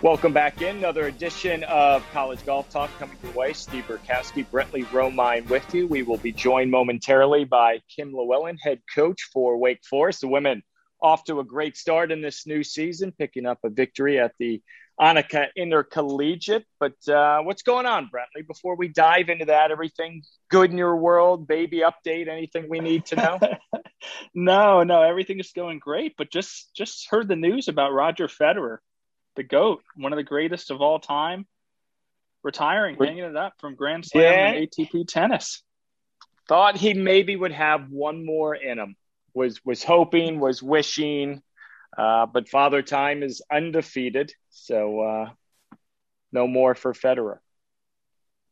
Welcome back in another edition of College Golf Talk coming your way. Steve Burkowski, Brentley Romine with you. We will be joined momentarily by Kim Lewellen, head coach for Wake Forest. The women off to a great start in this new season, picking up a victory at the Annika Intercollegiate. But uh, what's going on, Brentley? Before we dive into that, everything good in your world? Baby update? Anything we need to know? no, no, everything is going great. But just just heard the news about Roger Federer the GOAT, one of the greatest of all time, retiring, hanging it up from Grand Slam yeah. and ATP tennis. Thought he maybe would have one more in him. Was was hoping, was wishing, uh, but Father Time is undefeated, so uh, no more for Federer.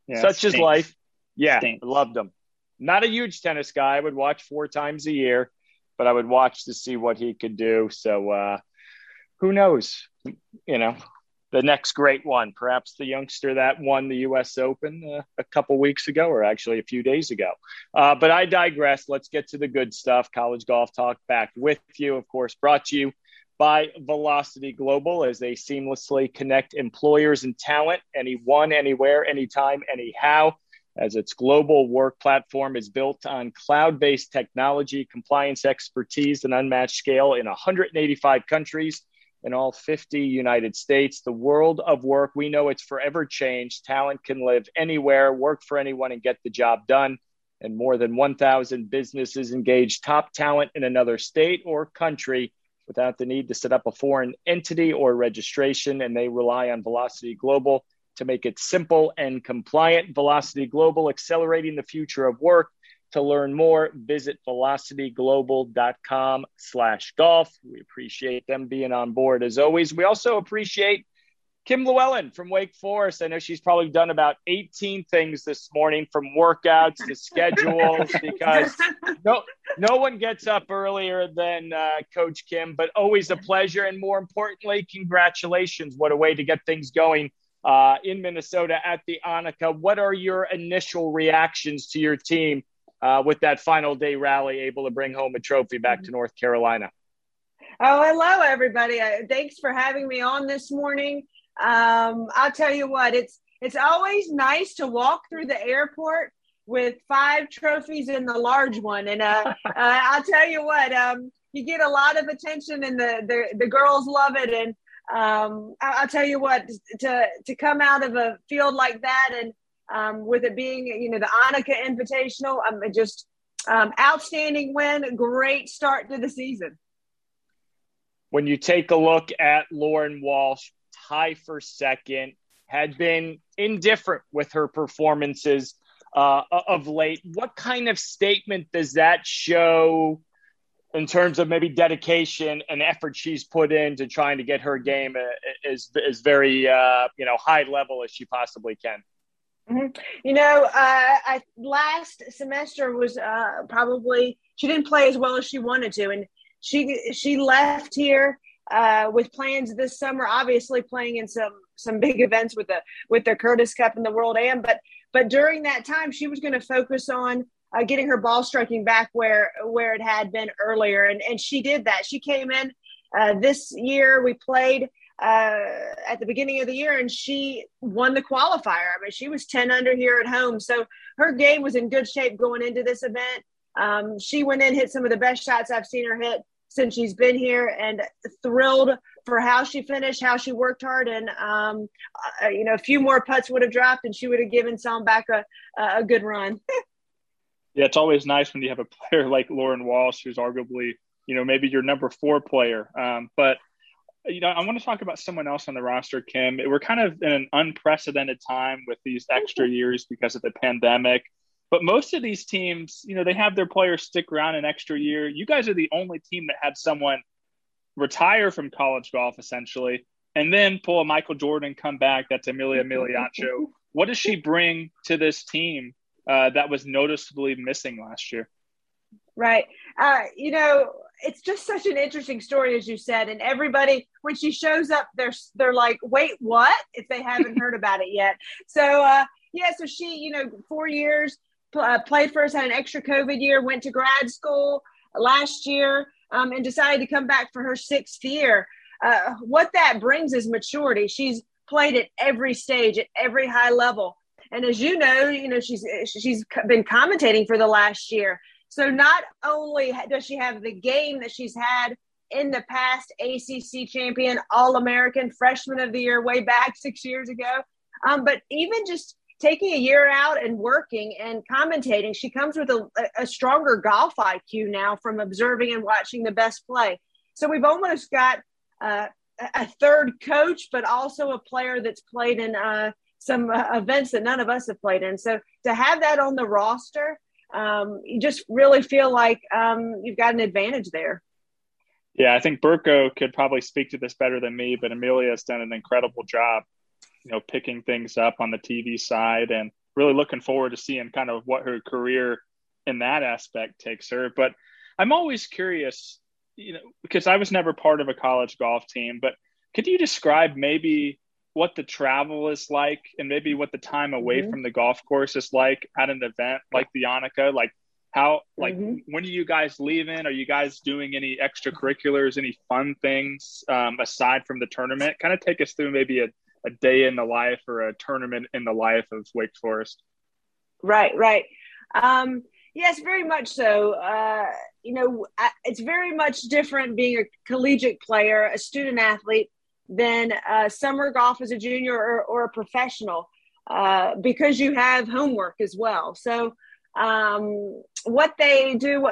Yeah, Such is life. Yeah, stinks. loved him. Not a huge tennis guy. I would watch four times a year, but I would watch to see what he could do. So uh, who knows? You know, the next great one, perhaps the youngster that won the U.S. Open uh, a couple weeks ago, or actually a few days ago. Uh, but I digress. Let's get to the good stuff. College Golf Talk back with you, of course, brought to you by Velocity Global as they seamlessly connect employers and talent anyone, anywhere, anytime, anyhow. As its global work platform is built on cloud based technology, compliance expertise, and unmatched scale in 185 countries in all 50 United States. The world of work, we know it's forever changed. Talent can live anywhere, work for anyone, and get the job done. And more than 1,000 businesses engage top talent in another state or country without the need to set up a foreign entity or registration. And they rely on Velocity Global to make it simple and compliant. Velocity Global, accelerating the future of work. To learn more, visit velocityglobal.com slash golf. We appreciate them being on board as always. We also appreciate Kim Lewellen from Wake Forest. I know she's probably done about 18 things this morning from workouts to schedules because no, no one gets up earlier than uh, Coach Kim, but always a pleasure. And more importantly, congratulations. What a way to get things going uh, in Minnesota at the Annika. What are your initial reactions to your team uh, with that final day rally, able to bring home a trophy back to North Carolina. Oh, hello, everybody. Uh, thanks for having me on this morning. Um, I'll tell you what, it's it's always nice to walk through the airport with five trophies in the large one, and uh, uh, I'll tell you what, um, you get a lot of attention, and the the, the girls love it. And um, I'll tell you what, to to come out of a field like that and um, with it being, you know, the Annika Invitational. Um, just um, outstanding win, great start to the season. When you take a look at Lauren Walsh, tie for second, had been indifferent with her performances uh, of late. What kind of statement does that show in terms of maybe dedication and effort she's put in to trying to get her game as, as very uh, you know high level as she possibly can? Mm-hmm. You know, uh, I last semester was uh, probably she didn't play as well as she wanted to, and she she left here uh, with plans this summer. Obviously, playing in some some big events with the with the Curtis Cup and the World Am, but but during that time, she was going to focus on uh, getting her ball striking back where where it had been earlier, and and she did that. She came in uh, this year. We played uh, at the beginning of the year, and she won the qualifier. I mean, she was 10 under here at home. So her game was in good shape going into this event. Um, she went in, hit some of the best shots I've seen her hit since she's been here, and thrilled for how she finished, how she worked hard, and um, uh, you know, a few more putts would have dropped, and she would have given some back a a good run. yeah, it's always nice when you have a player like Lauren Walsh, who's arguably you know maybe your number four player, um, but you know, I want to talk about someone else on the roster, Kim. We're kind of in an unprecedented time with these extra years because of the pandemic. But most of these teams, you know, they have their players stick around an extra year. You guys are the only team that had someone retire from college golf essentially, and then pull a Michael Jordan, come back. That's Emilia Migliaccio. What does she bring to this team uh, that was noticeably missing last year? Right. Uh, you know, it's just such an interesting story, as you said, and everybody when she shows up, they're they're like, "Wait, what?" If they haven't heard about it yet. So, uh, yeah, so she, you know, four years uh, played first, had an extra COVID year, went to grad school last year, um, and decided to come back for her sixth year. Uh, what that brings is maturity. She's played at every stage, at every high level, and as you know, you know she's she's been commentating for the last year. So not only does she have the game that she's had in the past, ACC champion, All American, Freshman of the Year, way back six years ago, um, but even just taking a year out and working and commentating, she comes with a, a stronger golf IQ now from observing and watching the best play. So we've almost got uh, a third coach, but also a player that's played in uh, some uh, events that none of us have played in. So to have that on the roster, um, you just really feel like um, you've got an advantage there. Yeah, I think Burko could probably speak to this better than me, but Emilia has done an incredible job you know, picking things up on the TV side and really looking forward to seeing kind of what her career in that aspect takes her. But I'm always curious, you know, because I was never part of a college golf team, but could you describe maybe what the travel is like and maybe what the time away mm-hmm. from the golf course is like at an event like the Annika? Like how like mm-hmm. when are you guys leaving? Are you guys doing any extracurriculars, any fun things um, aside from the tournament? Kind of take us through maybe a a day in the life or a tournament in the life of Wake Forest. Right, right. Um, yes, very much so. Uh, you know, it's very much different being a collegiate player, a student athlete, than uh, summer golf as a junior or, or a professional uh, because you have homework as well. So, um, what they do,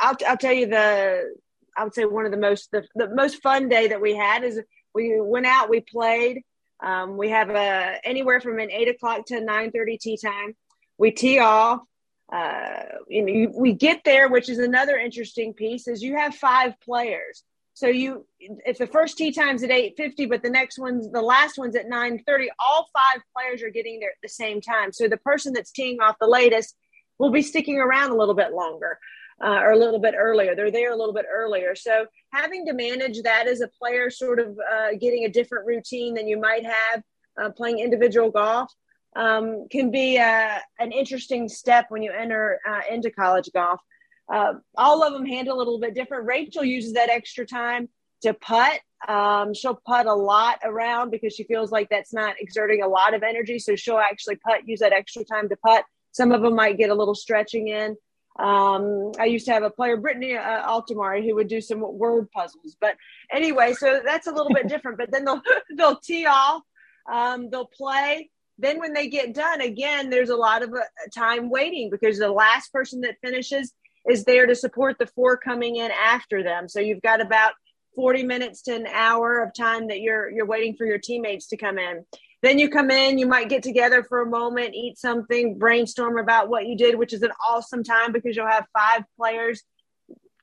I'll, I'll tell you the, I would say one of the most the, the most fun day that we had is we went out, we played, um, we have a anywhere from an eight o'clock to nine thirty tee time. We tee off. Uh, you know, we get there, which is another interesting piece. Is you have five players, so you if the first tee time's at eight fifty, but the next one's the last one's at nine thirty. All five players are getting there at the same time. So the person that's teeing off the latest will be sticking around a little bit longer uh, or a little bit earlier. They're there a little bit earlier. So having to manage that as a player, sort of uh, getting a different routine than you might have uh, playing individual golf, um, can be uh, an interesting step when you enter uh, into college golf. Uh, all of them handle a little bit different. Rachel uses that extra time to putt. Um, she'll putt a lot around because she feels like that's not exerting a lot of energy. So she'll actually putt, use that extra time to putt. Some of them might get a little stretching in. Um, I used to have a player, Brittany uh, Altomare, who would do some word puzzles. But anyway, so that's a little bit different. But then they'll they'll tee off, um, they'll play. Then when they get done, again, there's a lot of uh, time waiting because the last person that finishes is there to support the four coming in after them. So you've got about 40 minutes to an hour of time that you're you're waiting for your teammates to come in. Then you come in, you might get together for a moment, eat something, brainstorm about what you did, which is an awesome time because you'll have five players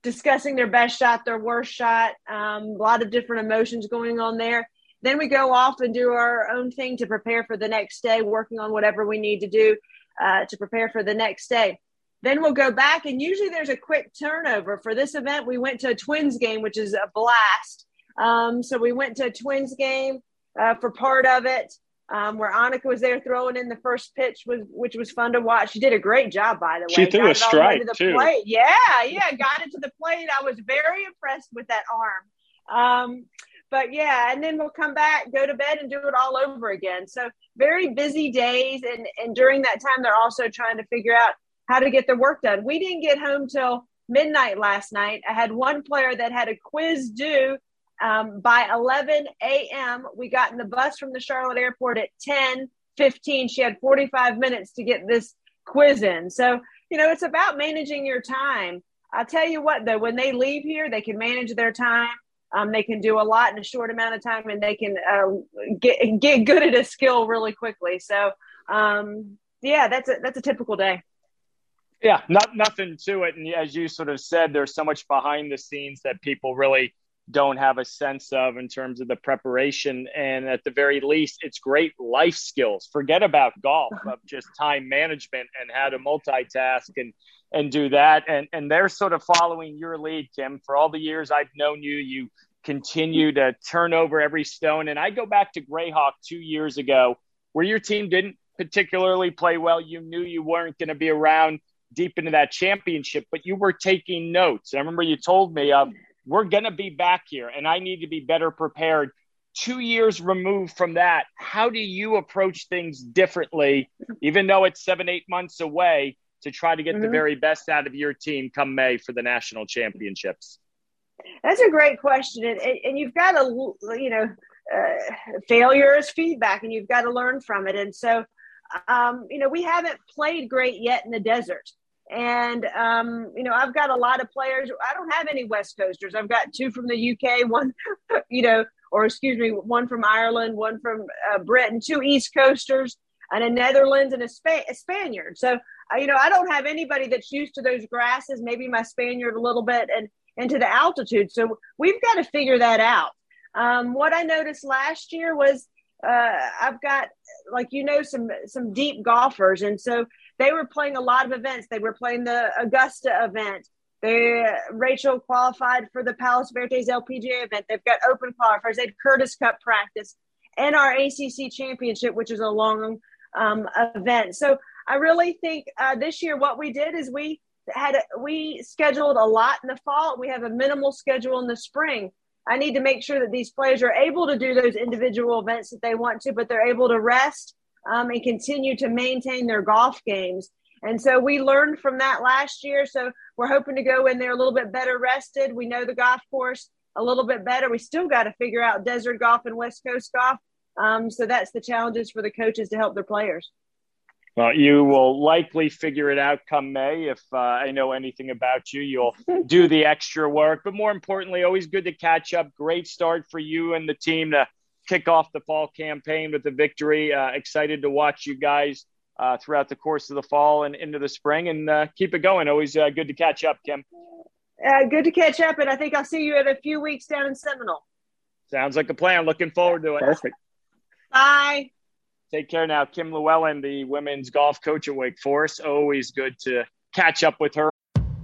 discussing their best shot, their worst shot, um, a lot of different emotions going on there. Then we go off and do our own thing to prepare for the next day, working on whatever we need to do uh, to prepare for the next day. Then we'll go back, and usually there's a quick turnover. For this event, we went to a Twins game, which is a blast. Um, so we went to a Twins game uh, for part of it um, where Annika was there throwing in the first pitch, was which was fun to watch. She did a great job, by the way. She threw got a strike to too. Plate. Yeah, yeah, got it to the plate. I was very impressed with that arm. Um, but yeah, and then we'll come back, go to bed, and do it all over again. So very busy days, and and during that time, they're also trying to figure out how to get their work done. We didn't get home till midnight last night. I had one player that had a quiz due um, by 11 a.m. We got in the bus from the Charlotte airport at 10 15. She had 45 minutes to get this quiz in. So, you know, it's about managing your time. I'll tell you what, though, when they leave here, they can manage their time. Um, they can do a lot in a short amount of time, and they can uh, get get good at a skill really quickly. So, um, yeah, that's a that's a typical day. Yeah, not nothing to it. And as you sort of said, there's so much behind the scenes that people really don't have a sense of in terms of the preparation. And at the very least, it's great life skills. Forget about golf, of just time management and how to multitask and and do that. And and they're sort of following your lead, Kim. For all the years I've known you, you continue to turn over every stone. And I go back to Grayhawk two years ago, where your team didn't particularly play well. You knew you weren't going to be around deep into that championship, but you were taking notes. I remember you told me, uh, we're going to be back here and I need to be better prepared. Two years removed from that, how do you approach things differently, even though it's seven, eight months away, to try to get mm-hmm. the very best out of your team come May for the national championships? That's a great question. And, and you've got to, you know, uh, failure is feedback and you've got to learn from it. And so, um, you know, we haven't played great yet in the desert. And, um, you know, I've got a lot of players. I don't have any West Coasters. I've got two from the UK, one, you know, or excuse me, one from Ireland, one from uh, Britain, two East Coasters, and a Netherlands and a, Sp- a Spaniard. So, uh, you know, I don't have anybody that's used to those grasses, maybe my Spaniard a little bit, and into the altitude. So we've got to figure that out. Um, what I noticed last year was uh, I've got like you know some some deep golfers, and so they were playing a lot of events. They were playing the Augusta event. They Rachel qualified for the Palos Verdes LPGA event. They've got open qualifiers. They had Curtis Cup practice and our ACC championship, which is a long um, event. So I really think uh, this year what we did is we had we scheduled a lot in the fall. We have a minimal schedule in the spring. I need to make sure that these players are able to do those individual events that they want to, but they're able to rest um, and continue to maintain their golf games. And so we learned from that last year. So we're hoping to go in there a little bit better rested. We know the golf course a little bit better. We still got to figure out desert golf and West Coast golf. Um, so that's the challenges for the coaches to help their players. Well, you will likely figure it out come May. If uh, I know anything about you, you'll do the extra work. But more importantly, always good to catch up. Great start for you and the team to kick off the fall campaign with a victory. Uh, excited to watch you guys uh, throughout the course of the fall and into the spring and uh, keep it going. Always uh, good to catch up, Kim. Uh, good to catch up. And I think I'll see you in a few weeks down in Seminole. Sounds like a plan. Looking forward to it. Perfect. Bye. Take care now. Kim Lewellen, the women's golf coach at Wake Forest. Always good to catch up with her.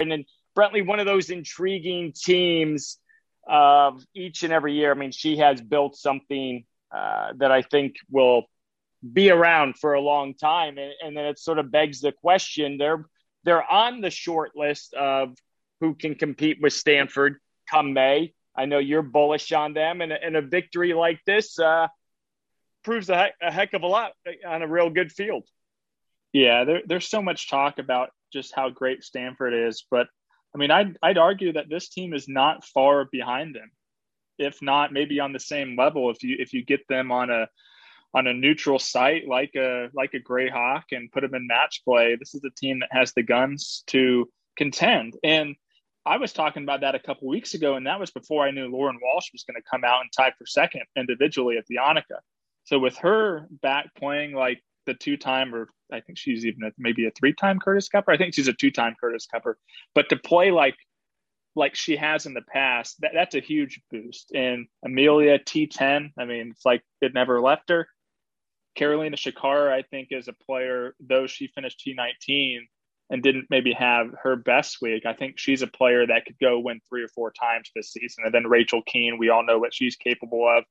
And then Brentley, one of those intriguing teams of each and every year. I mean, she has built something uh, that I think will be around for a long time. And, and then it sort of begs the question they're they're on the short list of who can compete with Stanford come May. I know you're bullish on them, and, and a victory like this uh, proves a heck, a heck of a lot on a real good field. Yeah, there, there's so much talk about just how great Stanford is, but I mean, I'd I'd argue that this team is not far behind them, if not maybe on the same level. If you if you get them on a on a neutral site like a like a Grayhawk and put them in match play, this is a team that has the guns to contend. And I was talking about that a couple weeks ago, and that was before I knew Lauren Walsh was going to come out and tie for second individually at the Annika. So with her back playing like the two-time, or I think she's even a, maybe a three-time Curtis Cupper. I think she's a two-time Curtis Cupper. But to play like like she has in the past, that, that's a huge boost. And Emilia T10, I mean, it's like it never left her. Carolina Chacarra, I think, is a player, though she finished T19 and didn't maybe have her best week, I think she's a player that could go win three or four times this season. And then Rachel Kuehn, we all know what she's capable of.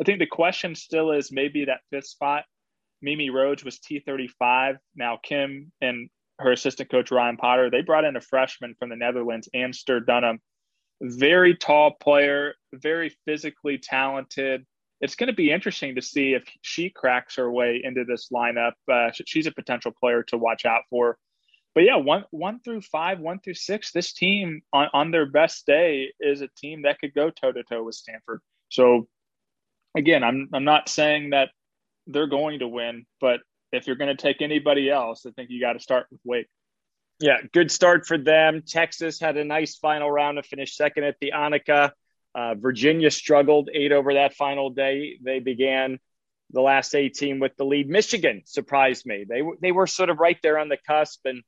I think the question still is maybe that fifth spot. Mimi Rhodes was T35. Now Kim and her assistant coach Ryan Potter, they brought in a freshman from the Netherlands, Amster Dunham. Very tall player, very physically talented. It's going to be interesting to see if she cracks her way into this lineup. Uh, she's a potential player to watch out for. But yeah, one one through five, one through six, this team on, on their best day is a team that could go toe to toe with Stanford. So again, I'm I'm not saying that they're going to win, but if you're going to take anybody else, I think you got to start with Wake. Yeah, good start for them. Texas had a nice final round to finish second at the Annika. Uh, Virginia struggled eight over that final day. They began the last 18 with the lead. Michigan surprised me. They they were sort of right there on the cusp and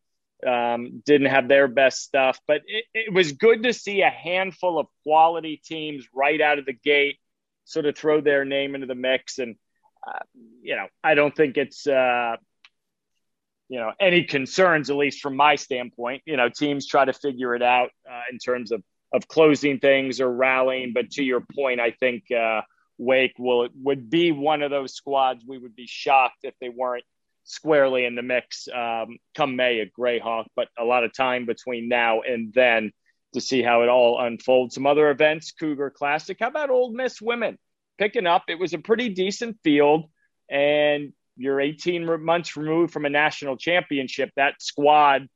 um, didn't have their best stuff, but it, it was good to see a handful of quality teams right out of the gate sort of throw their name into the mix and uh, you know, I don't think it's, uh, you know, any concerns, at least from my standpoint. You know, teams try to figure it out uh, in terms of of closing things or rallying. But to your point, I think uh, Wake will would be one of those squads. We would be shocked if they weren't squarely in the mix um, come May at Grayhawk. But a lot of time between now and then to see how it all unfolds. Some other events, Cougar Classic. How about Ole Miss women? Picking up. It was a pretty decent field, and you're 18 months removed from a national championship. That squad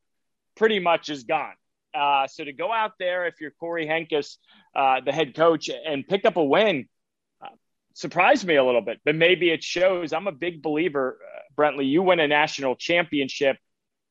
pretty much is gone. Uh, so to go out there, if you're Kory Henkes, uh, the head coach, and pick up a win, uh, surprised me a little bit. But maybe it shows. I'm a big believer, uh, Brentley. You win a national championship,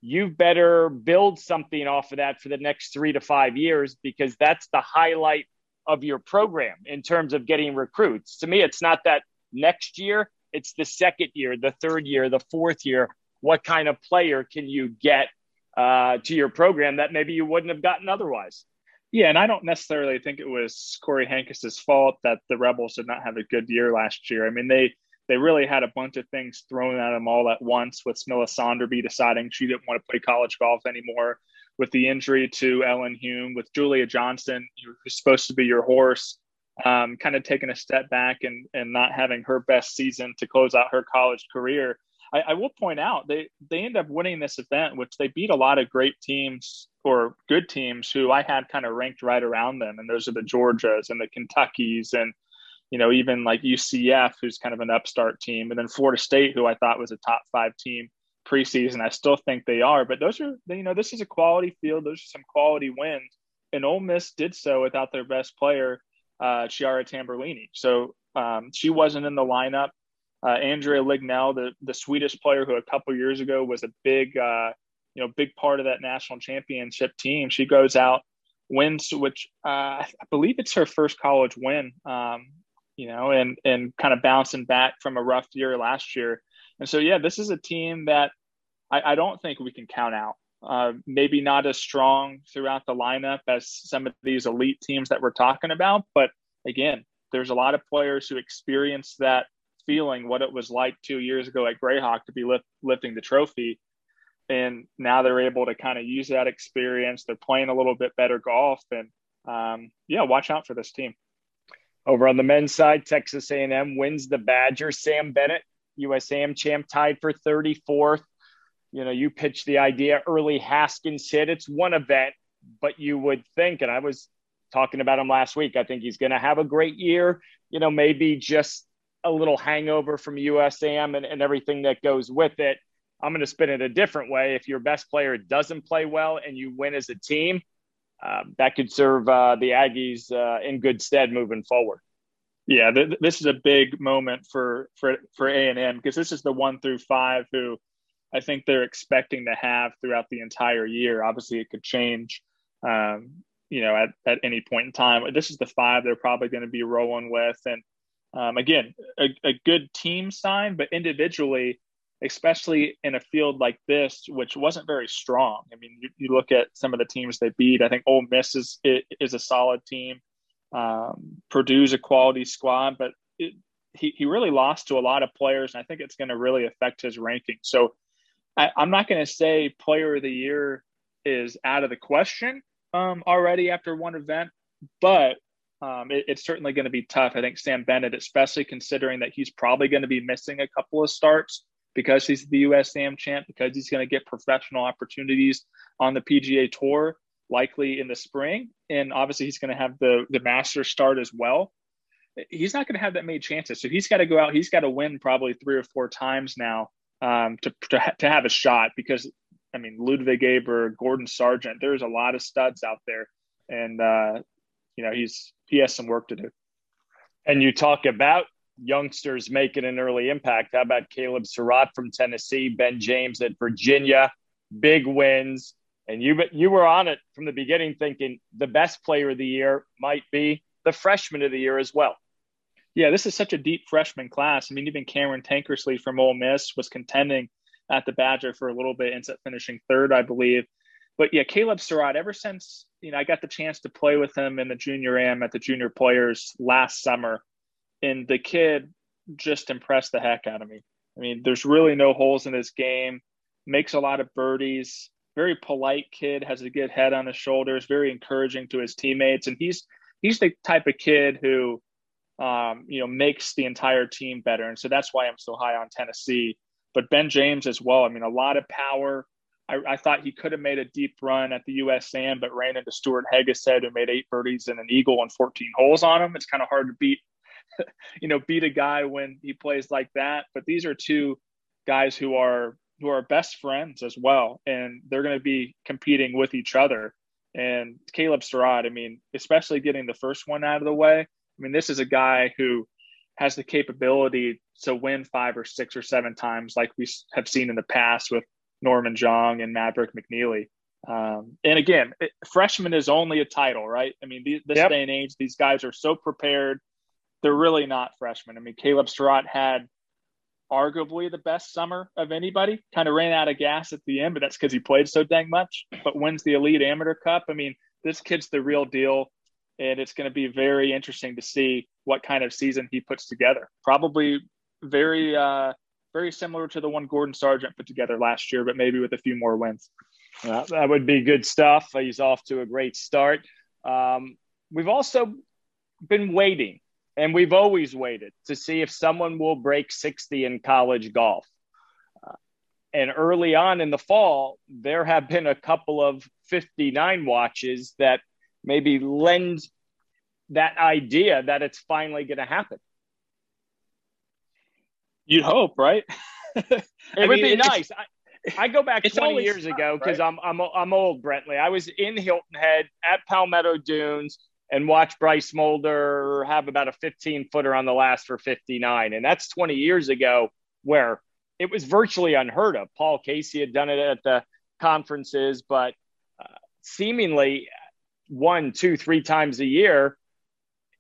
you better build something off of that for the next three to five years because that's the highlight of your program in terms of getting recruits. To me, it's not that next year, it's the second year, the third year, the fourth year. What kind of player can you get uh, to your program that maybe you wouldn't have gotten otherwise? Yeah, and I don't necessarily think it was Kory Henkes's fault that the Rebels did not have a good year last year. I mean, they they really had a bunch of things thrown at them all at once with Smilla Sonderby deciding she didn't want to play college golf anymore with the injury to Ellen Hume, with Julia Johnson, who's supposed to be your horse, um, kind of taking a step back and, and not having her best season to close out her college career. I, I will point out they they end up winning this event, which they beat a lot of great teams or good teams who I had kind of ranked right around them, and those are the Georgias and the Kentuckies and you know even like UCF, who's kind of an upstart team, and then Florida State, who I thought was a top five team preseason. I still think they are, but those are you know this is a quality field. Those are some quality wins, and Ole Miss did so without their best player, uh, Chiara Tamberlini. So um, she wasn't in the lineup. Uh, Andrea Lignell, the the Swedish player who a couple years ago was a big uh, you know big part of that national championship team, she goes out wins, which uh, I believe it's her first college win. Um, you know, and and kind of bouncing back from a rough year last year. And so, yeah, this is a team that I, I don't think we can count out. Uh, maybe not as strong throughout the lineup as some of these elite teams that we're talking about. But again, there's a lot of players who experienced that feeling, what it was like two years ago at Grayhawk to be lift, lifting the trophy. And now they're able to kind of use that experience. They're playing a little bit better golf. And um, yeah, watch out for this team. Over on the men's side, Texas A&M wins the Badger. Sam Bennett USAM champ tied for 34th. You know, you pitched the idea early Haskins hit. It's one event, but you would think, and I was talking about him last week, I think he's going to have a great year. You know, maybe just a little hangover from USAM and, and everything that goes with it. I'm going to spin it a different way. If your best player doesn't play well and you win as a team, uh, that could serve uh, the Aggies uh, in good stead moving forward. Yeah, th- this is a big moment for for for A and M because this is the one through five who I think they're expecting to have throughout the entire year. Obviously, it could change, um, you know, at at any point in time. This is the five they're probably going to be rolling with, and um, again, a, a good team sign, but individually, especially in a field like this, which wasn't very strong. I mean, you, you look at some of the teams they beat. I think Ole Miss is is a solid team. Um, Purdue's a quality squad, but it, he he really lost to a lot of players, and I think it's going to really affect his ranking. So I, am not going to say Player of the Year is out of the question um, already after one event, but um, it, it's certainly going to be tough. I think Sam Bennett, especially considering that he's probably going to be missing a couple of starts because he's the USAM champ, because he's going to get professional opportunities on the PGA Tour, likely in the spring, and obviously he's going to have the the Master start as well. He's not going to have that many chances, so he's got to go out. He's got to win probably three or four times now um, to, to to have a shot. Because I mean, Ludvig Åberg, Gordon Sargent, there's a lot of studs out there, and uh, you know he's he has some work to do. And you talk about youngsters making an early impact. How about Caleb Surratt from Tennessee, Ben James at Virginia, big wins. And you you were on it from the beginning, thinking the best player of the year might be the freshman of the year as well. Yeah, this is such a deep freshman class. I mean, even Cameron Tankersley from Ole Miss was contending at the Badger for a little bit, ends up finishing third, I believe. But yeah, Caleb Surratt, ever since you know I got the chance to play with him in the junior am at the junior players last summer, and the kid just impressed the heck out of me. I mean, there's really no holes in his game. Makes a lot of birdies. Very polite kid, has a good head on his shoulders. Very encouraging to his teammates, and he's he's the type of kid who, um, you know, makes the entire team better. And so that's why I'm so high on Tennessee. But Ben James as well. I mean, a lot of power, I, I, thought he could have made a deep run at the USAM, but ran into Stewart Hagestad, who made eight birdies and an eagle and 14 holes on him. It's kind of hard to beat, you know, beat a guy when he plays like that. But these are two guys who are who are best friends as well, and they're going to be competing with each other. And Caleb Surratt, I mean, especially getting the first one out of the way. I mean, this is a guy who has the capability to win five or six or seven times, like we have seen in the past with Norman Xiong and Maverick McNealy. Um, and again, it, freshman is only a title, right? I mean, this yep. day and age, these guys are so prepared. They're really not freshmen. I mean, Caleb Surratt had arguably the best summer of anybody. Kind of ran out of gas at the end, but that's because he played so dang much. But wins the Elite Amateur Cup. I mean, this kid's the real deal, and it's going to be very interesting to see what kind of season he puts together. Probably very uh, very similar to the one Gordon Sargent put together last year, but maybe with a few more wins. Well, that would be good stuff. He's off to a great start. Um, we've also been waiting, and we've always waited to see if someone will break 60 in college golf. Uh, and early on in the fall, there have been a couple of 59 watches that maybe lend that idea that it's finally going to happen. You'd hope, right? it I would mean, be nice. I, I, go back 20 years ago because right? I'm, I'm I'm old, Brentley. I was in Hilton Head at Palmetto Dunes and watch Bryce Molder have about a 15 footer on the last for 59, and that's 20 years ago, where it was virtually unheard of. Paul Casey had done it at the conferences, but uh, seemingly one, two, three times a year,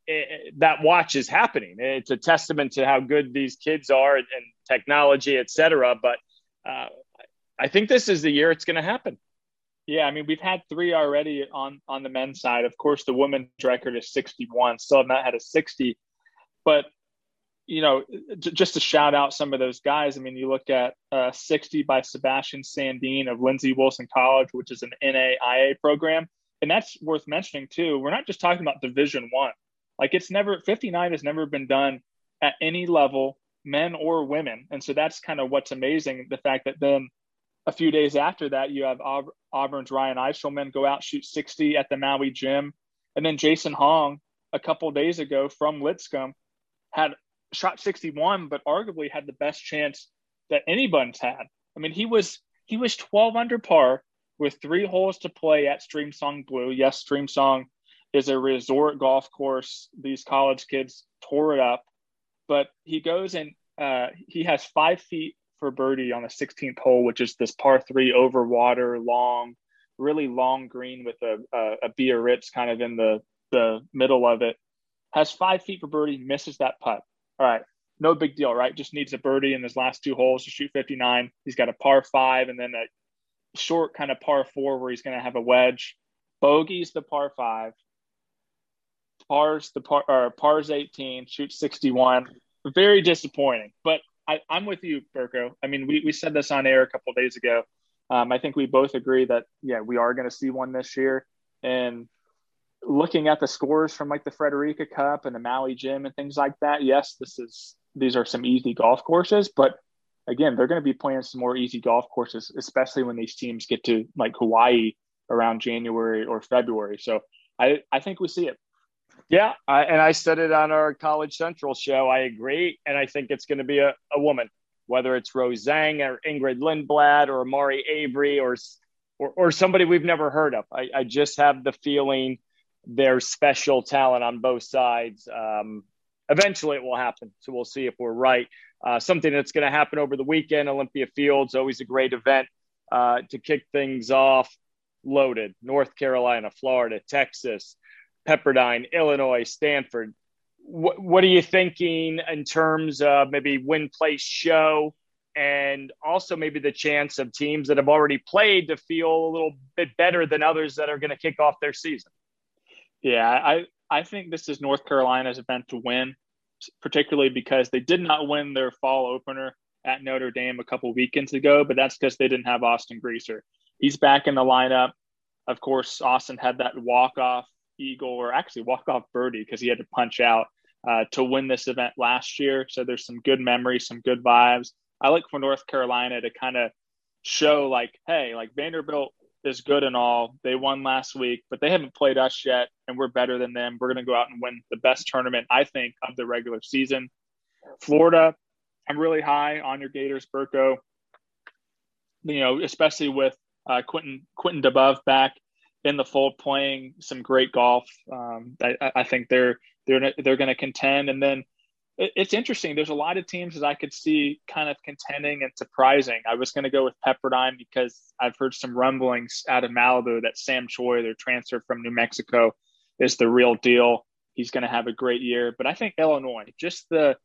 it, that watch is happening. It's a testament to how good these kids are and, and technology, et cetera. But uh, I think this is the year it's going to happen. Yeah, I mean, we've had three already on on the men's side. Of course, the women's record is 61. Still have not had a 60. But you know, just to shout out some of those guys. I mean, you look at uh, 60 by Sebastian Sandin of Lindsey Wilson College, which is an NAIA program, and that's worth mentioning too. We're not just talking about Division One. Like it's never 59 has never been done at any level, men or women. And so that's kind of what's amazing. The fact that then a few days after that, you have Auburn's Ryan Eishelman go out, shoot 60 at the Maui Jim. And then Jason Hong, a couple days ago from Lipscomb, had shot 61, but arguably had the best chance that anyone's had. I mean, he was he was 12 under par with three holes to play at Streamsong Blue. Yes, Streamsong is a resort golf course. These college kids tore it up, but he goes and uh, he has five feet for birdie on the 16th hole, which is this par three over water, long, really long green with a, a, a Biarritz kind of in the, the middle of it. Has five feet for birdie, misses that putt. All right. no big deal, right? Just needs a birdie in his last two holes to shoot 59. He's got a par five and then a short kind of par four where he's going to have a wedge. Bogey's the par five. Pars the par or pars 18, shoots 61. Very disappointing. But I, am with you, Burko. I mean, we, we said this on air a couple days ago. Um, I think we both agree that yeah, we are going to see one this year. And looking at the scores from like the Frederica Cup and the Maui Jim and things like that, yes, this is these are some easy golf courses, but again, they're going to be playing some more easy golf courses, especially when these teams get to like Hawaii around January or February. So I, I think we see it. Yeah, I, and I said it on our College Central show. I agree, and I think it's going to be a, a woman, whether it's Rose Zhang or Ingrid Lindblad or Mari Avery or, or, or somebody we've never heard of. I, I just have the feeling there's special talent on both sides. Um, eventually, it will happen. So we'll see if we're right. Uh, something that's going to happen over the weekend. Olympia Fields, always a great event uh, to kick things off. Loaded. North Carolina, Florida, Texas, Pepperdine, Illinois, Stanford. What, what are you thinking in terms of maybe win, place, show, and also maybe the chance of teams that have already played to feel a little bit better than others that are going to kick off their season? Yeah, I I think this is North Carolina's event to win, particularly because they did not win their fall opener at Notre Dame a couple weekends ago, but that's because they didn't have Austin Greaser. He's back in the lineup. Of course, Austin had that walk off eagle or actually walk off birdie because he had to punch out uh, to win this event last year. So there's some good memories, some good vibes. I like for North Carolina to kind of show like, hey, like Vanderbilt is good and all. They won last week, but they haven't played us yet, and we're better than them. We're going to go out and win the best tournament, I think, of the regular season. Florida, I'm really high on your Gators, Burko. You know, especially with uh, Quinton Quinton DeBove back in the fold playing some great golf. Um, I, I, think they're they're they're going to contend, and then it's interesting. There's a lot of teams that I could see kind of contending and surprising. I was going to go with Pepperdine because I've heard some rumblings out of Malibu that Sam Choi, their transfer from New Mexico, is the real deal. He's going to have a great year, but I think Illinois, just the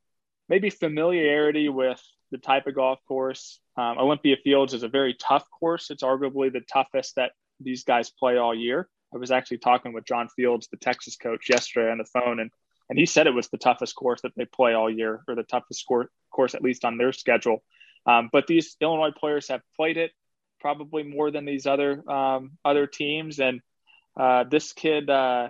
maybe familiarity with the type of golf course. Um, Olympia Fields is a very tough course. It's arguably the toughest that these guys play all year. I was actually talking with John Fields, the Texas coach, yesterday on the phone, and and he said it was the toughest course that they play all year, or the toughest course, course at least on their schedule. Um, but these Illinois players have played it probably more than these other um, other teams, and uh, this kid uh,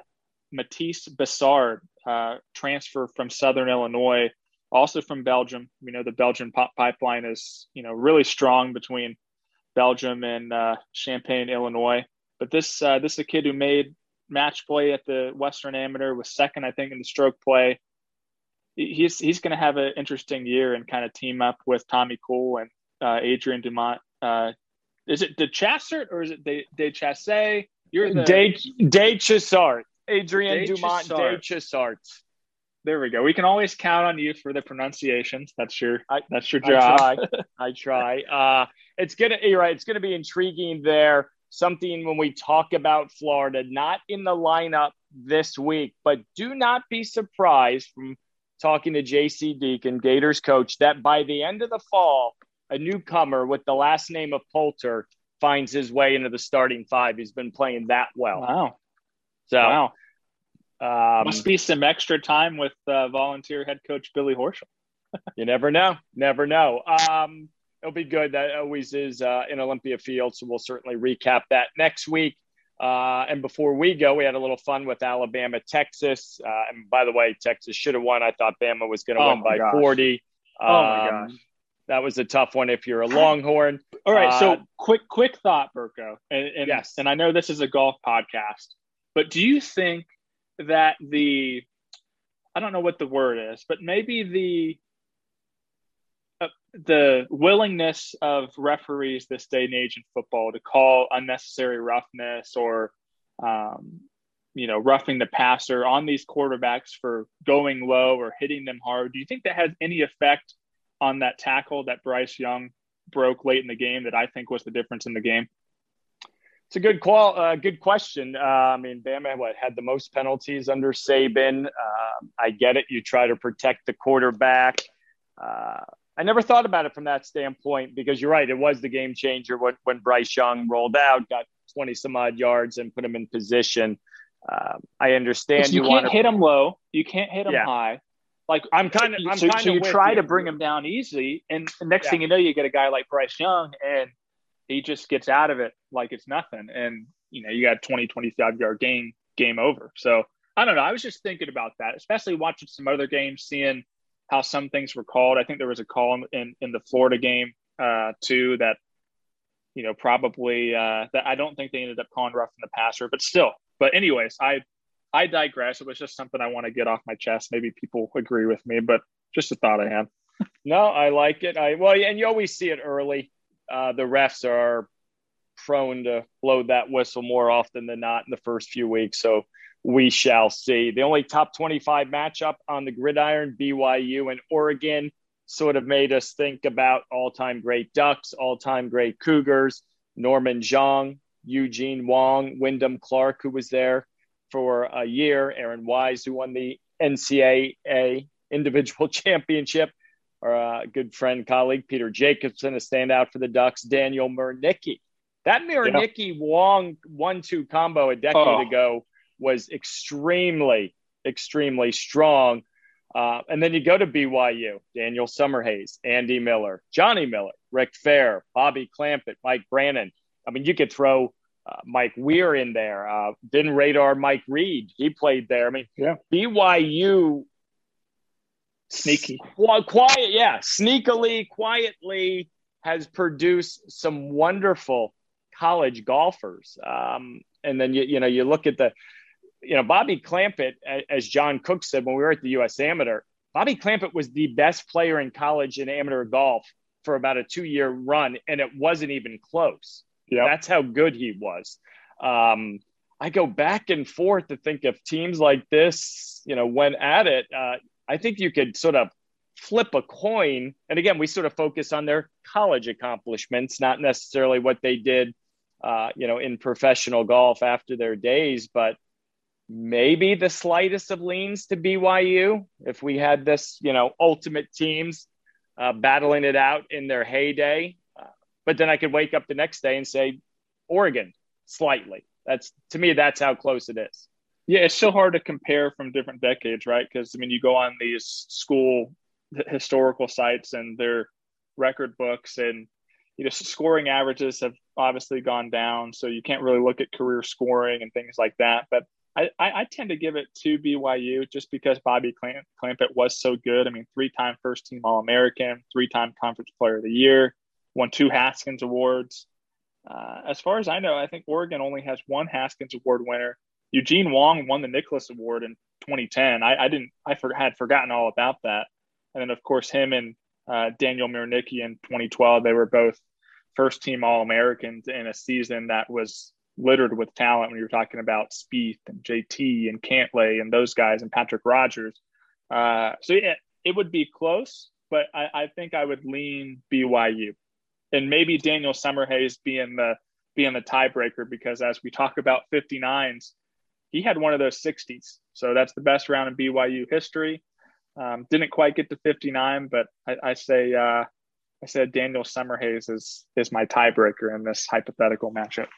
Matis Besard, uh, transfer from Southern Illinois, also from Belgium. We know the Belgian pipeline is you know really strong between Belgium and uh, Champaign, Illinois. But this uh, this is a kid who made match play at the Western Amateur, was second, I think, in the stroke play. He's he's going to have an interesting year and kind of team up with Tommy Cool and uh, Adrian Dumont. Uh, is it De Chassert or is it De, De Chasse? You're the De, De Chassart. Adrian De Dumont Chassart. De Chassart. There we go. We can always count on you for the pronunciations. That's your I, that's your job. I try. I try. Uh, it's gonna you're right. It's gonna be intriguing there. Something when we talk about Florida, not in the lineup this week, but do not be surprised from talking to JC Deacon, Gators coach, that by the end of the fall, a newcomer with the last name of Poulter finds his way into the starting five. He's been playing that well. Wow. So wow. Um, Must be some extra time with uh, volunteer head coach Billy Horschel. you never know. Never know. Um, it'll be good. That always is uh, in Olympia Field. So we'll certainly recap that next week. Uh, and before we go, we had a little fun with Alabama, Texas. Uh, and by the way, Texas should have won. I thought Bama was going to oh win by gosh. 40. Um, oh my um, gosh. That was a tough one if you're a Longhorn. All right. so uh, quick, quick thought, Burko. And, and, yes. and I know this is a golf podcast, but do you think that the I don't know what the word is, but maybe the the willingness of referees this day and age in football to call unnecessary roughness or um, you know roughing the passer on these quarterbacks for going low or hitting them hard. Do you think that has any effect on that tackle that Bryce Young broke late in the game that I think was the difference in the game? It's a good qual, uh, good question. Uh, I mean, Bama what had the most penalties under Saban. Uh, I get it. You try to protect the quarterback. I never thought about it from that standpoint because you're right. It was the game changer when, when Bryce Young rolled out, got 20 some odd yards, and put him in position. Um, I understand you, you, can't want hit him low, you can't hit him Yeah. high. Like I'm kind of. I'm so, so you try you. to bring him down easily, and the next Yeah. thing you know, you get a guy like Bryce Young, and he just gets out of it like it's nothing, and you know you got a 20, 25 yard game, game over. So I don't know. I was just thinking about that, especially watching some other games, seeing how some things were called. I think there was a call in in, in the Florida game uh, too that you know probably uh, that I don't think they ended up calling rough in the passer, but still. But anyways, I I digress. It was just something I want to get off my chest. Maybe people agree with me, but just a thought I had. No, I like it. I well, and you always see it early. Uh, the refs are prone to blow that whistle more often than not in the first few weeks. So we shall see. The only top 25 matchup on the gridiron, BYU and Oregon, sort of made us think about all time great Ducks, all time great Cougars, Norman Xiong, Eugene Wong, Wyndham Clark, who was there for a year, Aaron Wise, who won the NCAA individual championship, our uh, good friend, colleague Peter Jacobsen, a standout for the Ducks, Daniel Miernicki. That Miernicki Wong one two combo a decade Oh. ago was extremely, extremely strong. Uh, and then you go to BYU, Daniel Summerhays, Andy Miller, Johnny Miller, Rick Fehr, Bobby Clampett, Mike Brannon. I mean, you could throw uh, Mike Weir in there. Uh, didn't radar Mike Reid. He played there. I mean, Yeah. BYU Sneaky. well, quiet, yeah, sneakily, quietly has produced some wonderful college golfers. Um, and then you you know you look at the, you know Bobby Clampett, as John Cook said when we were at the U.S. Amateur, Bobby Clampett was the best player in college in amateur golf for about a two year run, and it wasn't even close. Yeah. That's how good he was. Um, I go back and forth to think if teams like this, you know, went at it. Uh, I think you could sort of flip a coin. And again, we sort of focus on their college accomplishments, not necessarily what they did, uh, you know, in professional golf after their days, but maybe the slightest of leans to BYU if we had this, you know, ultimate teams uh, battling it out in their heyday. Uh, but then I could wake up the next day and say Oregon slightly. That's to me, that's how close it is. Yeah, it's so hard to compare from different decades, right? Because I mean, you go on these school historical sites and their record books, and you know, scoring averages have obviously gone down, so you can't really look at career scoring and things like that. But I, I, tend to give it to BYU just because Bobby Clamp, Clampett was so good. I mean, three-time first-team All-American, three-time Conference Player of the Year, won two Haskins Awards. Uh, as far as I know, I think Oregon only has one Haskins Award winner. Eugene Wong won the Nicklaus Award in 2010. I, I didn't, I for, had forgotten all about that. And then, of course, him and uh, Daniel Miernicki in 2012, they were both first team All Americans in a season that was littered with talent when you're talking about Spieth and JT and Cantlay and those guys and Patrick Rodgers. Uh, so, yeah, it would be close, but I, I think I would lean BYU and maybe Daniel Summerhays being the being the tiebreaker because as we talk about 59s, he had one of those 60s. So that's the best round in BYU history. Um, didn't quite get to 59, but I, I say uh, I said Daniel Summerhays is is my tiebreaker in this hypothetical matchup.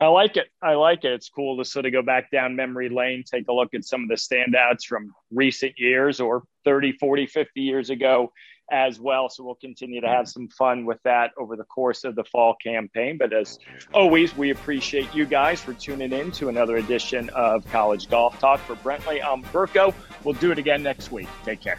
I like it. I like it. It's cool to sort of go back down memory lane, take a look at some of the standouts from recent years or 30, 40, 50 years ago as well. So we'll continue to have some fun with that over the course of the fall campaign. But as always, we appreciate you guys for tuning in to another edition of College Golf Talk. For Brentley, I'm Burko. We'll do it again next week. Take care.